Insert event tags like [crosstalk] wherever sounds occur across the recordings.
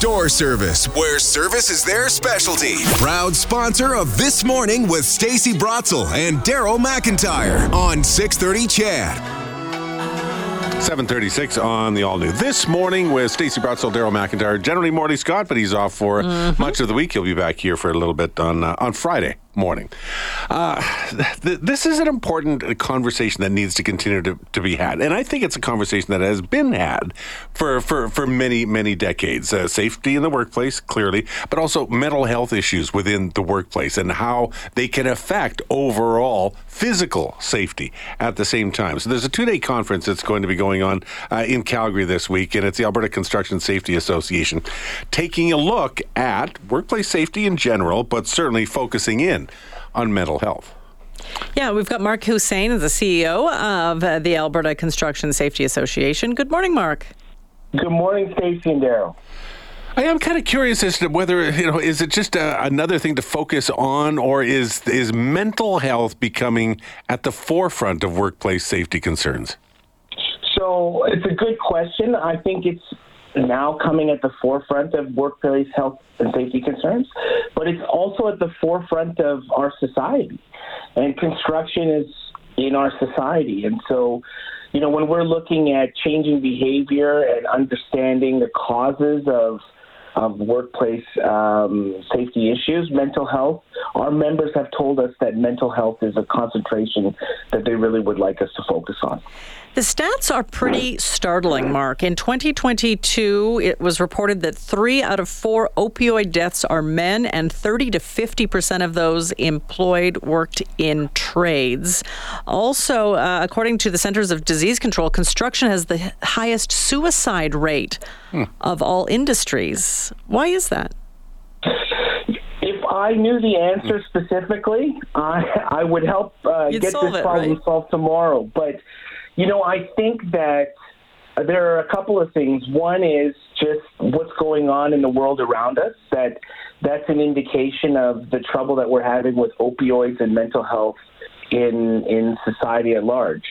Door Service, where service is their specialty. Proud sponsor of This Morning with Stacey Brotzel and Daryl McIntyre on 630 CHED. 736 on the all new this morning with Stacey Brotzel, Daryl McIntyre, generally Morty Scott, but he's off for much of the week. He'll be back here for a little bit on uh, on Friday morning. Uh, th- this is an important conversation that needs to continue to, to be had, and I think it's a conversation that has been had for for, for many many decades. Uh, safety in the workplace, clearly, but also mental health issues within the workplace and how they can affect overall physical safety at the same time. So there's a two day conference that's going to be going on uh, in Calgary this week, and it's the Alberta Construction Safety Association taking a look at workplace safety in general, but certainly focusing in on mental health. Yeah, we've got Mark Hoosein, the CEO of uh, the Alberta Construction Safety Association. Good morning, Mark. Good morning, Stacey and Daryl. I am kind of curious as to whether you know is it just a, another thing to focus on, or is is mental health becoming at the forefront of workplace safety concerns? So it's a good question. I think it's now coming at the forefront of workplace health and safety concerns, but it's also at the forefront of our society. And construction is in our society. And so, you know, when we're looking at changing behavior and understanding the causes of of workplace um, safety issues, mental health. Our members have told us that mental health is a concentration that they really would like us to focus on. The stats are pretty startling, Mark. In 2022, it was reported that three out of four opioid deaths are men, and 30 to 50 percent of those employed worked in trades. Also, uh, according to the Centers of Disease Control, construction has the highest suicide rate of all industries. Why is that? If I knew the answer specifically, I, I would help uh, get this it, problem right? solved tomorrow. But, you know, I think that there are a couple of things. One is just what's going on in the world around us. That that's an indication of the trouble that we're having with opioids and mental health in in society at large.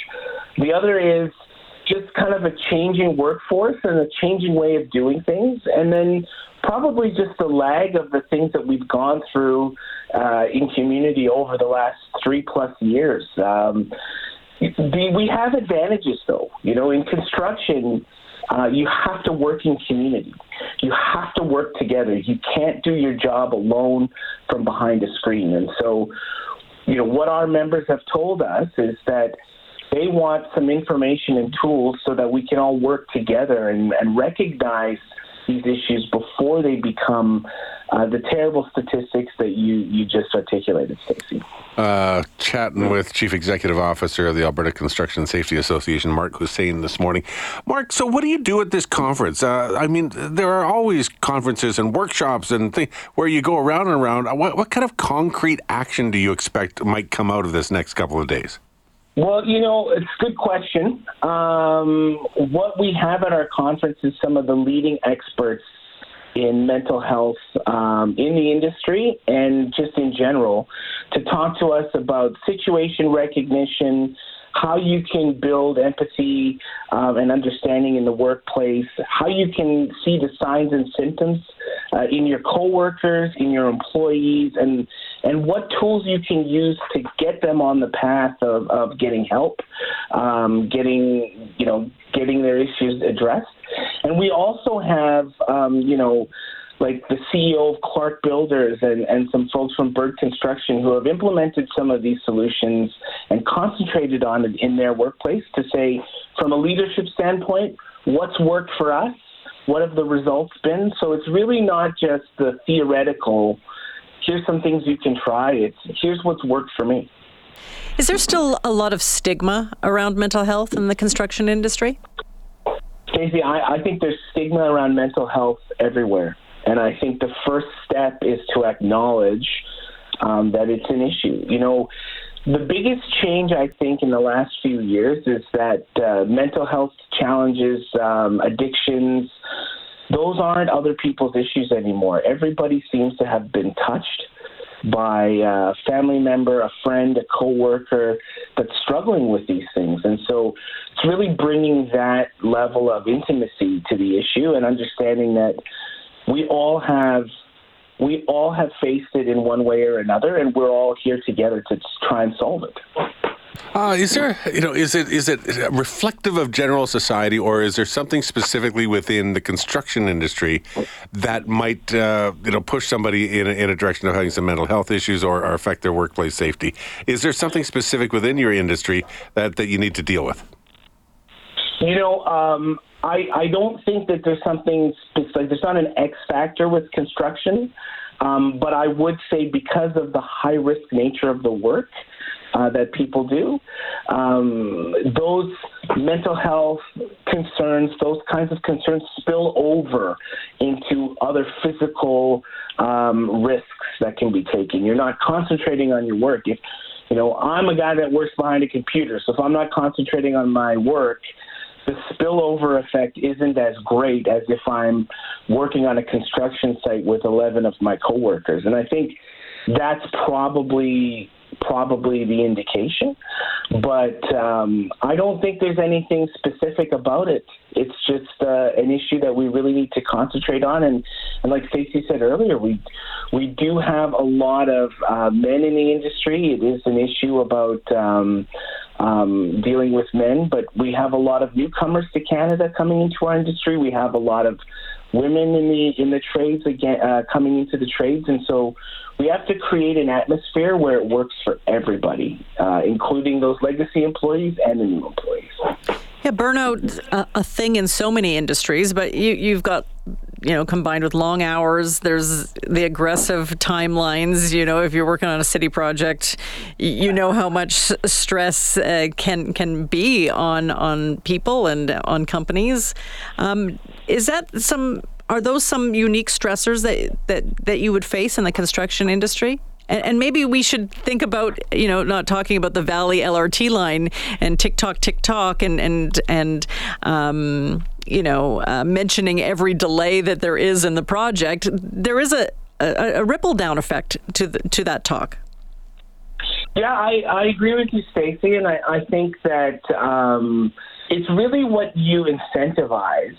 The other is just kind of a changing workforce and a changing way of doing things, and then probably just the lag of the things that we've gone through uh, in community over the last three plus years. Um, we have advantages, though. You know, in construction, uh, you have to work in community. You have to work together. You can't do your job alone from behind a screen. And so, you know, what our members have told us is that they want some information and tools so that we can all work together and, and recognize these issues before they become uh, the terrible statistics that you, you just articulated, Stacey. Uh, chatting with Chief Executive Officer of the Alberta Construction Safety Association, Mark Hoosein, this morning. Mark, so what do you do at this conference? Uh, I mean, there are always conferences and workshops and things where you go around and around. What, what kind of concrete action do you expect might come out of this next couple of days? Well, you know, it's a good question. Um, what we have at our conference is some of the leading experts in mental health um, in the industry and just in general to talk to us about situation recognition, how you can build empathy um, and understanding in the workplace, how you can see the signs and symptoms uh, in your coworkers, in your employees, and and what tools you can use to get them on the path of, of getting help, um, getting you know getting their issues addressed. And we also have um, you know like the CEO of Clark Builders and, and some folks from Bird Construction who have implemented some of these solutions and concentrated on it in their workplace to say, from a leadership standpoint, what's worked for us, what have the results been. So it's really not just the theoretical, here's some things you can try, it's here's what's worked for me. Is there still a lot of stigma around mental health in the construction industry? Stacey, I, I think there's stigma around mental health everywhere. And I think the first step is to acknowledge um, that it's an issue. You know, the biggest change I think in the last few years is that uh, mental health challenges, um, addictions, those aren't other people's issues anymore. Everybody seems to have been touched by a family member, a friend, a coworker that's struggling with these things. And so it's really bringing that level of intimacy to the issue and understanding that we all have we all have faced it in one way or another and we're all here together to try and solve it. Uh, is there, you know, is it is it reflective of general society, or is there something specifically within the construction industry that might, uh, you know, push somebody in a, in a direction of having some mental health issues or, or affect their workplace safety? Is there something specific within your industry that, that you need to deal with? You know, um, I I don't think that there's something like there's not an X factor with construction, um, but I would say because of the high risk nature of the work uh, that people do, um, those mental health concerns, those kinds of concerns spill over into other physical um, risks that can be taken. You're not concentrating on your work. If you know, I'm a guy that works behind a computer, so if I'm not concentrating on my work, the spillover effect isn't as great as if I'm working on a construction site with 11 of my coworkers. And I think that's probably probably the indication. But um, I don't think there's anything specific about it. It's just uh, an issue that we really need to concentrate on. And, and like Stacey said earlier, we we do have a lot of uh, men in the industry. It is an issue about um, um, dealing with men, but we have a lot of newcomers to Canada coming into our industry. We have a lot of women in the in the trades again uh, coming into the trades, and so we have to create an atmosphere where it works for everybody, uh, including those legacy employees and the new employees. Yeah, burnout a, a thing in so many industries, but you, you've got you know combined with long hours. There's the aggressive timelines. You know, if you're working on a city project, you know how much stress uh, can can be on on people and on companies. Um, is that some? Are those some unique stressors that that that you would face in the construction industry? And, and maybe we should think about, you know, not talking about the Valley LRT line and TikTok, TikTok, and and and um, you know, uh, mentioning every delay that there is in the project. There is a a, a ripple down effect to the, to that talk. Yeah, I, I agree with you, Stacey, and I, I think that um, it's really what you incentivize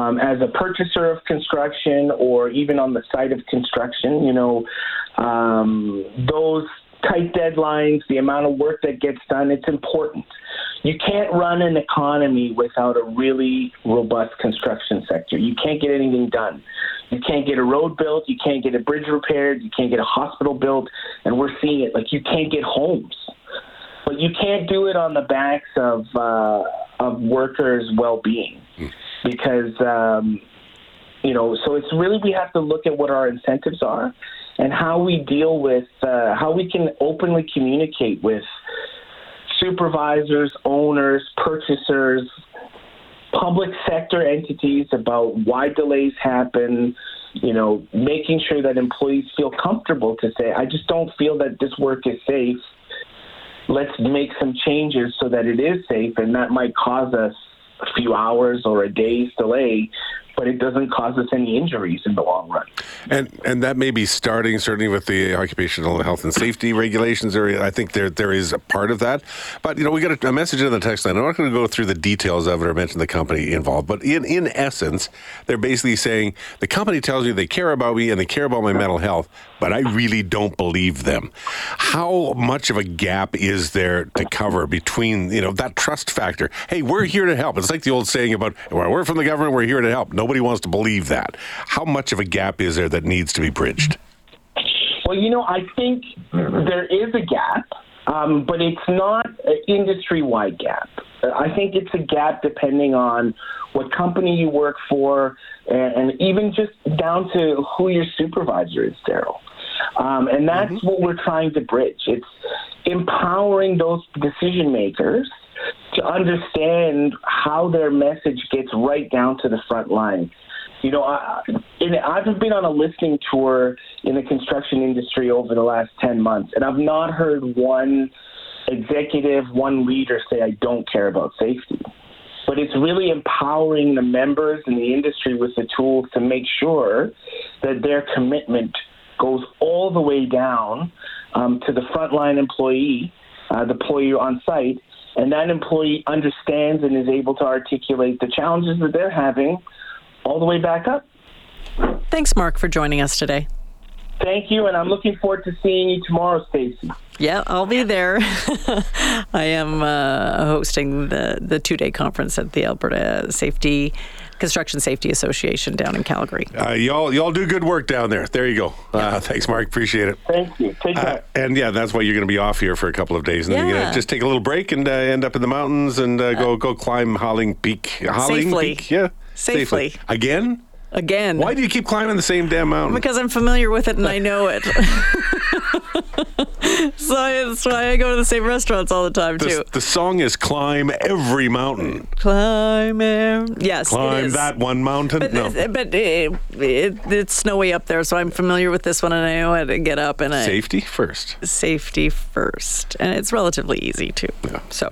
um, as a purchaser of construction or even on the site of construction. You know, um, those tight deadlines, the amount of work that gets done, it's important. You can't run an economy without a really robust construction sector. You can't get anything done. You can't get a road built, you can't get a bridge repaired, you can't get a hospital built, and we're seeing it. Like you can't get homes. But you can't do it on the backs of uh, of workers' well-being because um, you know. So it's really we have to look at what our incentives are and how we deal with uh, how we can openly communicate with supervisors, owners, purchasers, public sector entities about why delays happen. You know, making sure that employees feel comfortable to say, "I just don't feel that this work is safe." Let's make some changes so that it is safe, and that might cause us a few hours or a day's delay, but it doesn't cause us any injuries in the long run. And and that may be starting certainly with the occupational health and safety regulations. There, I think there there is a part of that. But you know, we got a, a message in the text line. I'm not going to go through the details of it or mention the company involved. But in in essence, they're basically saying the company tells me they care about me and they care about my mental health, but I really don't believe them. How much of a gap is there to cover between you know that trust factor? Hey, we're here to help. It's like the old saying about well, we're from the government, we're here to help. Nobody wants to believe that. How much of a gap is there that needs to be bridged? Well, you know, I think there is a gap, um, but it's not an industry wide gap. I think it's a gap depending on what company you work for and, and even just down to who your supervisor is, Daryl. Um, and that's what we're trying to bridge. It's empowering those decision makers to understand how their message gets right down to the front line. You know, I, in, I've been on a listening tour in the construction industry over the last 10 months, and I've not heard one executive, one leader say, I don't care about safety. but it's really empowering the members and the industry with the tools to make sure that their commitment goes all the way down um, to the frontline employee, uh, the employee on site, and that employee understands and is able to articulate the challenges that they're having all the way back up. Thanks, Mark, for joining us today. Thank you, and I'm looking forward to seeing you tomorrow, Stacey. Yeah, I'll be there. [laughs] I am uh, hosting the, the two day conference at the Alberta Safety Construction Safety Association down in Calgary. Uh, y'all, y'all do good work down there. There you go. Uh, thanks, Mark. Appreciate it. Thank you. Take Uh, care. and yeah, that's why you're going to be off here for a couple of days, and then you're going to just take a little break and uh, end up in the mountains and uh, go go climb Ha Ling Peak. Ha Ling Safely. Peak, yeah, Safely. again. Again. Why do you keep climbing the same damn mountain? Because I'm familiar with it and I [laughs] know it. [laughs] so that's why I go to the same restaurants all the time, the, too. the song is "Climb Every Mountain." Climb. Yes, Climb that one mountain. But, no, but it, it, it's snowy up there, so I'm familiar with this one, and I know how to get up and I, safety first. safety first, and it's relatively easy too. Yeah. So,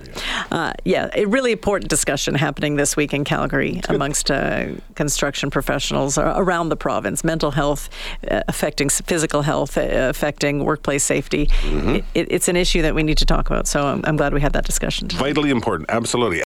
uh, yeah, a really important discussion happening this week in Calgary amongst uh, construction professionals a- around the province. Mental health uh, affecting physical health, uh, affecting workplace safety. It, it's an issue that we need to talk about. So I'm, I'm glad we had that discussion. today. Vitally important. Absolutely.